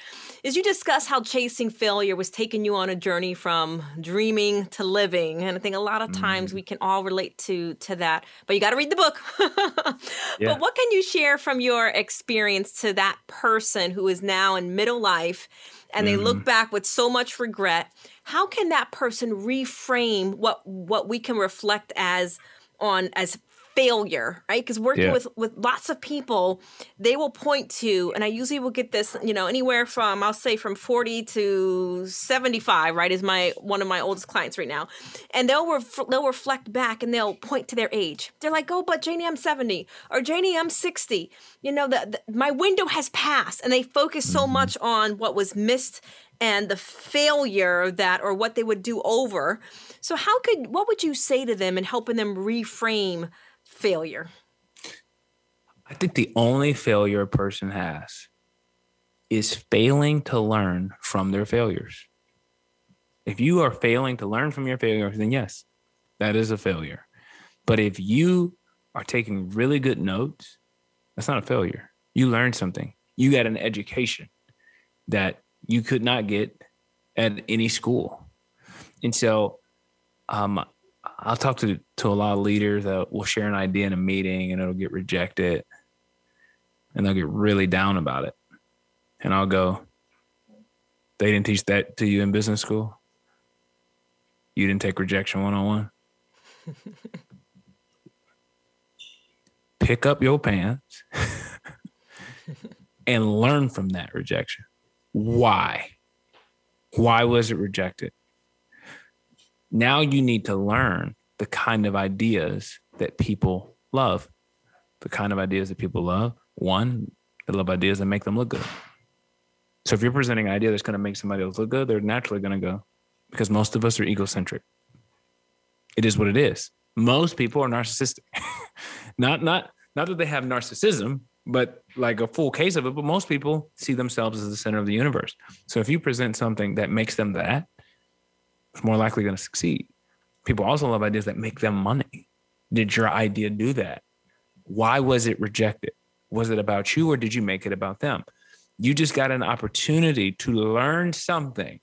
[SPEAKER 2] is you discuss how chasing failure was taking you on a journey from dreaming to living and i think a lot of times mm-hmm. we can all relate to to that but you got to read the book [LAUGHS] yeah. but what can you share from your experience to that person who is now in middle life and they mm. look back with so much regret how can that person reframe what what we can reflect as on as failure, right? Because working yeah. with with lots of people, they will point to, and I usually will get this, you know, anywhere from I'll say from forty to seventy five, right? Is my one of my oldest clients right now, and they'll ref, they'll reflect back and they'll point to their age. They're like, "Oh, but Janie, I'm seventy, or Janie, I'm sixty. You know, that my window has passed," and they focus so mm-hmm. much on what was missed and the failure that or what they would do over. So how could what would you say to them in helping them reframe failure?
[SPEAKER 3] I think the only failure a person has is failing to learn from their failures. If you are failing to learn from your failures, then yes, that is a failure. But if you are taking really good notes, that's not a failure. You learned something. You got an education that you could not get at any school. And so um, I'll talk to to a lot of leaders that will share an idea in a meeting and it'll get rejected, and they'll get really down about it. And I'll go, "They didn't teach that to you in business school. You didn't take rejection one on one. Pick up your pants [LAUGHS] and learn from that rejection. Why? Why was it rejected? Now you need to learn the kind of ideas that people love. The kind of ideas that people love. One, they love ideas that make them look good. So if you're presenting an idea that's going to make somebody else look good, they're naturally going to go because most of us are egocentric. It is what it is. Most people are narcissistic. [LAUGHS] not not not that they have narcissism, but like a full case of it. But most people see themselves as the center of the universe. So if you present something that makes them that, is more likely going to succeed. People also love ideas that make them money. Did your idea do that? Why was it rejected? Was it about you or did you make it about them? You just got an opportunity to learn something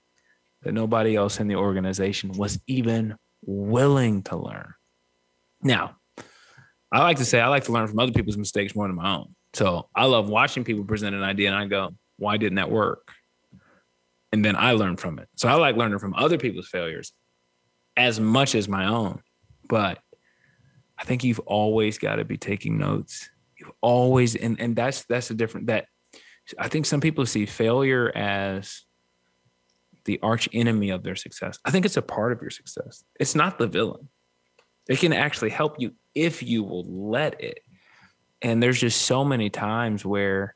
[SPEAKER 3] that nobody else in the organization was even willing to learn. Now, I like to say I like to learn from other people's mistakes more than my own. So I love watching people present an idea and I go, why didn't that work? And then I learn from it. So I like learning from other people's failures as much as my own. But I think you've always got to be taking notes. You've always and and that's that's a different that I think some people see failure as the arch enemy of their success. I think it's a part of your success. It's not the villain. It can actually help you if you will let it. And there's just so many times where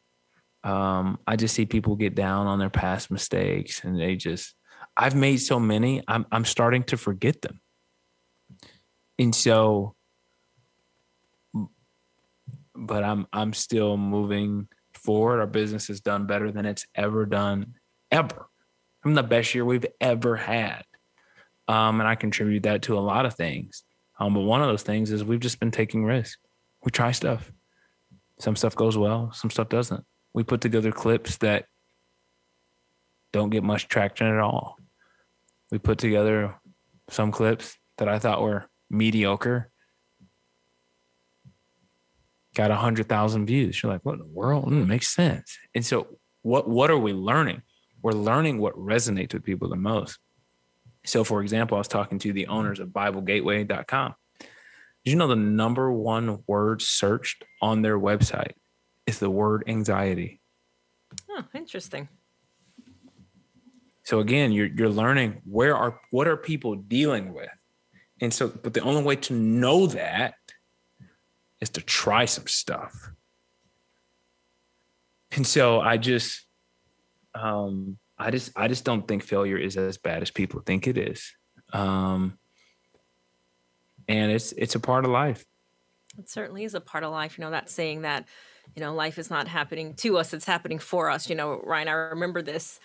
[SPEAKER 3] um, I just see people get down on their past mistakes and they just, I've made so many, I'm, I'm starting to forget them. And so, but I'm, I'm still moving forward. Our business has done better than it's ever done, ever. I'm the best year we've ever had. Um, and I contribute that to a lot of things. Um, but one of those things is we've just been taking risks. We try stuff. Some stuff goes well, some stuff doesn't we put together clips that don't get much traction at all. We put together some clips that I thought were mediocre. Got a hundred thousand views. You're like, what in the world? Mm, makes sense. And so, what what are we learning? We're learning what resonates with people the most. So, for example, I was talking to the owners of BibleGateway.com. Did you know the number one word searched on their website is the word anxiety.
[SPEAKER 2] Oh, interesting.
[SPEAKER 3] So again, you're you're learning where are what are people dealing with, and so but the only way to know that is to try some stuff. And so I just, um, I just I just don't think failure is as bad as people think it is, um, and it's it's a part of life.
[SPEAKER 2] It certainly is a part of life. You know that saying that you know life is not happening to us it's happening for us you know ryan i remember this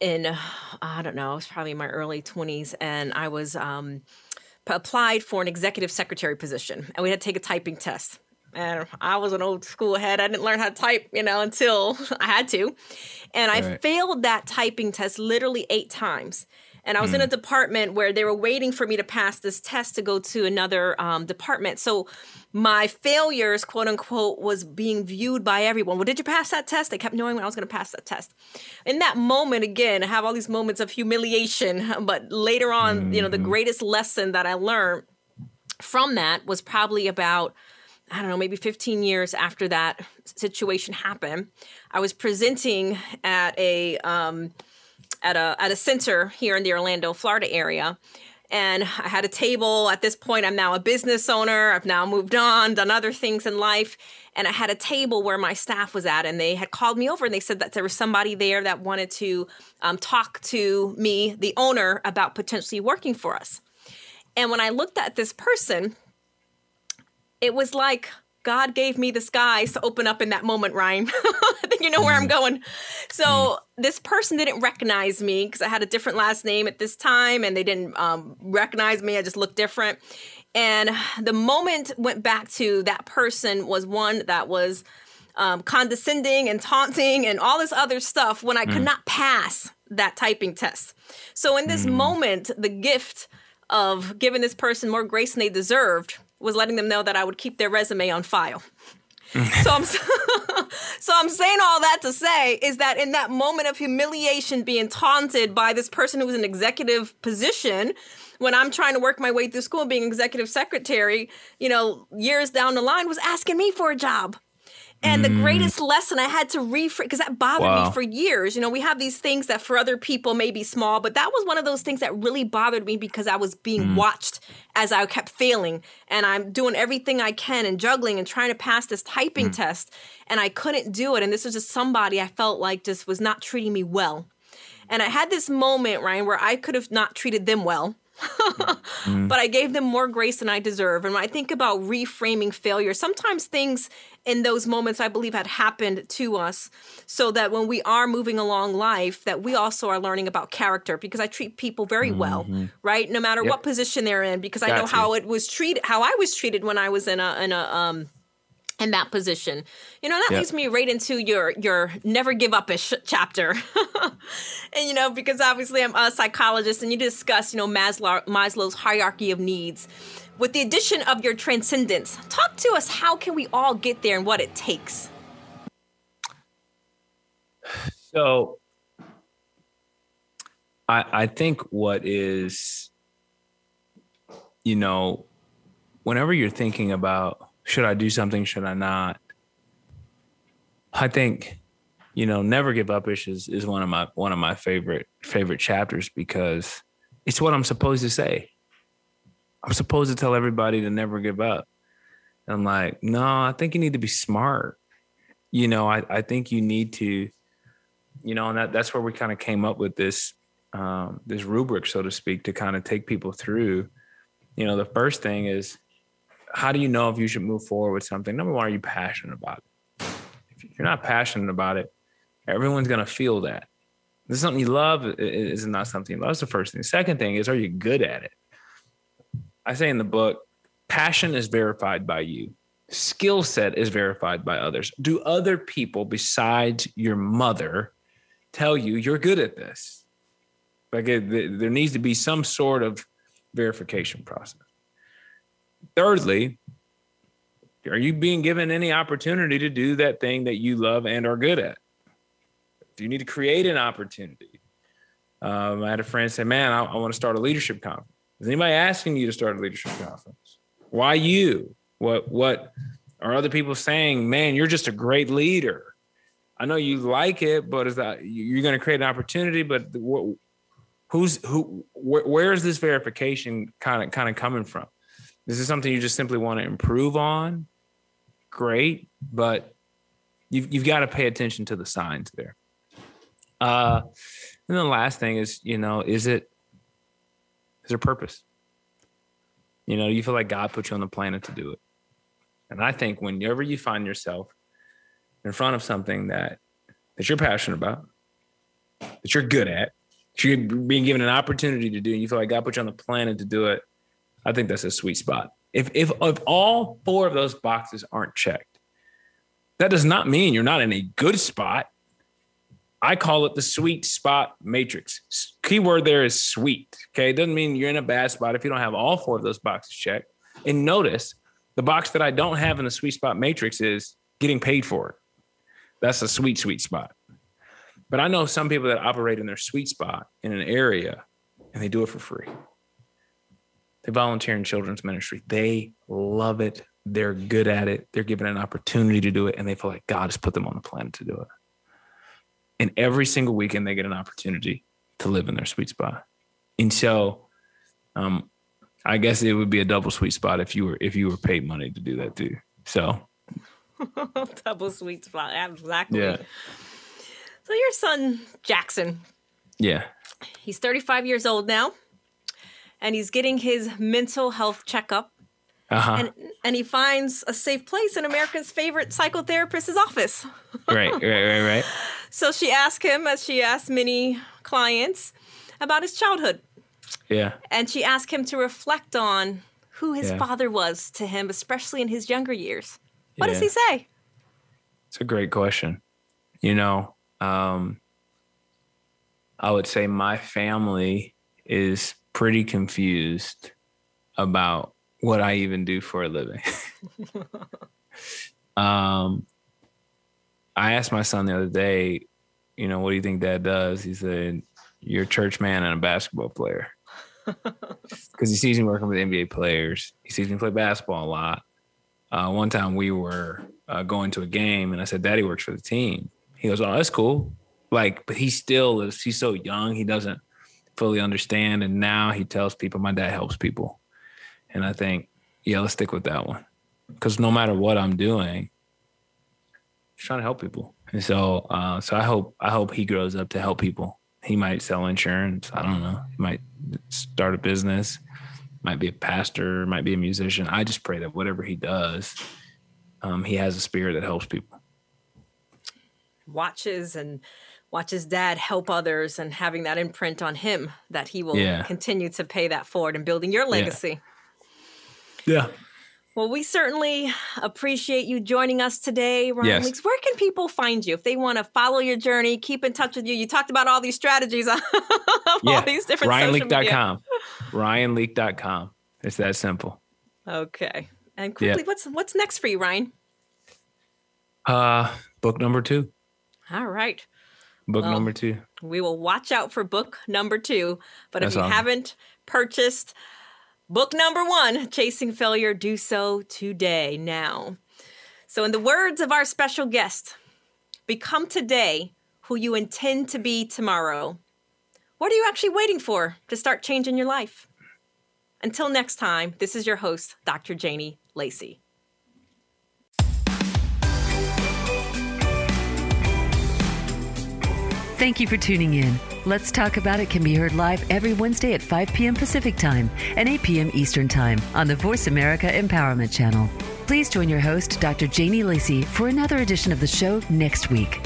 [SPEAKER 2] in i don't know it was probably my early 20s and i was um, applied for an executive secretary position and we had to take a typing test and I was an old school head. I didn't learn how to type, you know, until [LAUGHS] I had to. And I right. failed that typing test literally eight times. And I was mm. in a department where they were waiting for me to pass this test to go to another um, department. So my failures, quote unquote, was being viewed by everyone. Well, did you pass that test? They kept knowing when I was going to pass that test. In that moment, again, I have all these moments of humiliation. [LAUGHS] But later on, mm. you know, the mm-hmm. greatest lesson that I learned from that was probably about I don't know, maybe 15 years after that situation happened, I was presenting at a um, at a at a center here in the Orlando, Florida area. And I had a table. At this point, I'm now a business owner. I've now moved on, done other things in life. And I had a table where my staff was at, and they had called me over and they said that there was somebody there that wanted to um, talk to me, the owner, about potentially working for us. And when I looked at this person, it was like God gave me the skies to open up in that moment, Ryan. [LAUGHS] I think you know where I'm mm. going. So mm. this person didn't recognize me because I had a different last name at this time and they didn't um, recognize me. I just looked different. And the moment went back to that person was one that was um, condescending and taunting and all this other stuff when I mm. could not pass that typing test. So in this mm. moment, the gift of giving this person more grace than they deserved was letting them know that I would keep their resume on file. [LAUGHS] so I'm [LAUGHS] so I'm saying all that to say is that in that moment of humiliation being taunted by this person who was in executive position when I'm trying to work my way through school being executive secretary, you know, years down the line was asking me for a job. And the mm. greatest lesson I had to reframe because that bothered wow. me for years. You know, we have these things that for other people may be small, but that was one of those things that really bothered me because I was being mm. watched as I kept failing. And I'm doing everything I can and juggling and trying to pass this typing mm. test. And I couldn't do it. And this was just somebody I felt like just was not treating me well. And I had this moment, Ryan, where I could have not treated them well mm. but I gave them more grace than I deserve. And when I think about reframing failure, sometimes things in those moments I believe had happened to us so that when we are moving along life that we also are learning about character because I treat people very mm-hmm. well, right? No matter yep. what position they're in because Got I know you. how it was treated how I was treated when I was in a in a um in that position. You know, that yep. leads me right into your your never give up ish chapter. [LAUGHS] and you know, because obviously I'm a psychologist and you discuss, you know, Maslow, Maslow's hierarchy of needs. With the addition of your transcendence, talk to us how can we all get there and what it takes?
[SPEAKER 3] So I I think what is you know, whenever you're thinking about should I do something? Should I not? I think, you know, never give up is is one of my one of my favorite favorite chapters because it's what I'm supposed to say. I'm supposed to tell everybody to never give up. And I'm like, no, I think you need to be smart. You know, I, I think you need to, you know, and that, that's where we kind of came up with this um, this rubric, so to speak, to kind of take people through. You know, the first thing is how do you know if you should move forward with something? Number one, are you passionate about it? If you're not passionate about it, everyone's gonna feel that. This is something you love is it not something you love. That's the first thing. Second thing is, are you good at it? I say in the book, passion is verified by you. Skill set is verified by others. Do other people besides your mother tell you you're good at this? Like it, there needs to be some sort of verification process. Thirdly, are you being given any opportunity to do that thing that you love and are good at? Do you need to create an opportunity? Um, I had a friend say, "Man, I, I want to start a leadership conference." Is anybody asking you to start a leadership conference? Why you? What what are other people saying? Man, you're just a great leader. I know you like it, but is that you're going to create an opportunity? But what, who's who? Wh- where is this verification kind of kind of coming from? This is something you just simply want to improve on. Great, but you've you've got to pay attention to the signs there. Uh, and the last thing is, you know, is it is there purpose? You know, you feel like God put you on the planet to do it. And I think whenever you find yourself in front of something that that you're passionate about, that you're good at, that you're being given an opportunity to do, and you feel like God put you on the planet to do it, I think that's a sweet spot. If if if all four of those boxes aren't checked, that does not mean you're not in a good spot. I call it the sweet spot matrix. Keyword there is sweet. Okay. It doesn't mean you're in a bad spot if you don't have all four of those boxes checked. And notice the box that I don't have in the sweet spot matrix is getting paid for it. That's a sweet, sweet spot. But I know some people that operate in their sweet spot in an area and they do it for free. They volunteer in children's ministry. They love it. They're good at it. They're given an opportunity to do it, and they feel like God has put them on the planet to do it. And every single weekend, they get an opportunity to live in their sweet spot. And so, um, I guess it would be a double sweet spot if you were if you were paid money to do that too. So, [LAUGHS]
[SPEAKER 2] double sweet spot, exactly.
[SPEAKER 3] Yeah.
[SPEAKER 2] So your son Jackson,
[SPEAKER 3] yeah,
[SPEAKER 2] he's 35 years old now, and he's getting his mental health checkup.
[SPEAKER 3] uh-huh.
[SPEAKER 2] And, and he finds a safe place in America's favorite psychotherapist's office. [LAUGHS]
[SPEAKER 3] right, right, right, right. [LAUGHS]
[SPEAKER 2] So she asked him, as she asked many clients, about his childhood.
[SPEAKER 3] Yeah,
[SPEAKER 2] And she asked him to reflect on who his
[SPEAKER 3] Yeah.
[SPEAKER 2] father was to him, especially in his younger years. What does he say?
[SPEAKER 3] it's a great question. You know, um, I would say my family is pretty confused about what I even do for a living. [LAUGHS] um, I asked my son the other day, you know, what do you think dad does? He said, You're a church man and a basketball player. [LAUGHS] Because he sees me working with NBA players. He sees me play basketball a lot. Uh, one time we were uh, going to a game and I said, Daddy works for the team. He goes, Oh, that's cool. Like, but he still is, he's so young, he doesn't fully understand. And now he tells people, My dad helps people. And I think, yeah, let's stick with that one. Because no matter what I'm doing, he's trying to help people. And so, uh, so I hope, I hope he grows up to help people. He might sell insurance. I don't know. He might start a business, might be a pastor, might be a musician. I just pray that whatever he does, um, he has a spirit that helps people.
[SPEAKER 2] Watches and watches dad help others and having that imprint on him that he will
[SPEAKER 3] Yeah.
[SPEAKER 2] continue to pay that forward and building your legacy.
[SPEAKER 3] Yeah.
[SPEAKER 2] Well, we certainly appreciate you joining us today, Ryan
[SPEAKER 3] Yes.
[SPEAKER 2] Leaks. Where can people find you if they want to follow your journey, keep in touch with you? You talked about all these strategies [LAUGHS] of all these different social media.
[SPEAKER 3] RyanLeak.com. RyanLeak.com. It's that simple.
[SPEAKER 2] Okay. And quickly, what's what's next for you, Ryan?
[SPEAKER 3] Uh, book number two.
[SPEAKER 2] All right.
[SPEAKER 3] Book
[SPEAKER 2] Well,
[SPEAKER 3] number two.
[SPEAKER 2] We will watch out for book number two. But if you
[SPEAKER 3] awesome.
[SPEAKER 2] haven't purchased book number one, Chasing Failure, do so today, now. So, in the words of our special guest, become today who you intend to be tomorrow. What are you actually waiting for to start changing your life? Until next time, this is your host, Dr. Janie Lacey.
[SPEAKER 1] Thank you for tuning in. Let's Talk About It can be heard live every Wednesday at 5 p.m. Pacific Time and 8 p.m. Eastern Time on the Voice America Empowerment Channel. Please join your host, Dr. Janie Lacey, for another edition of the show next week.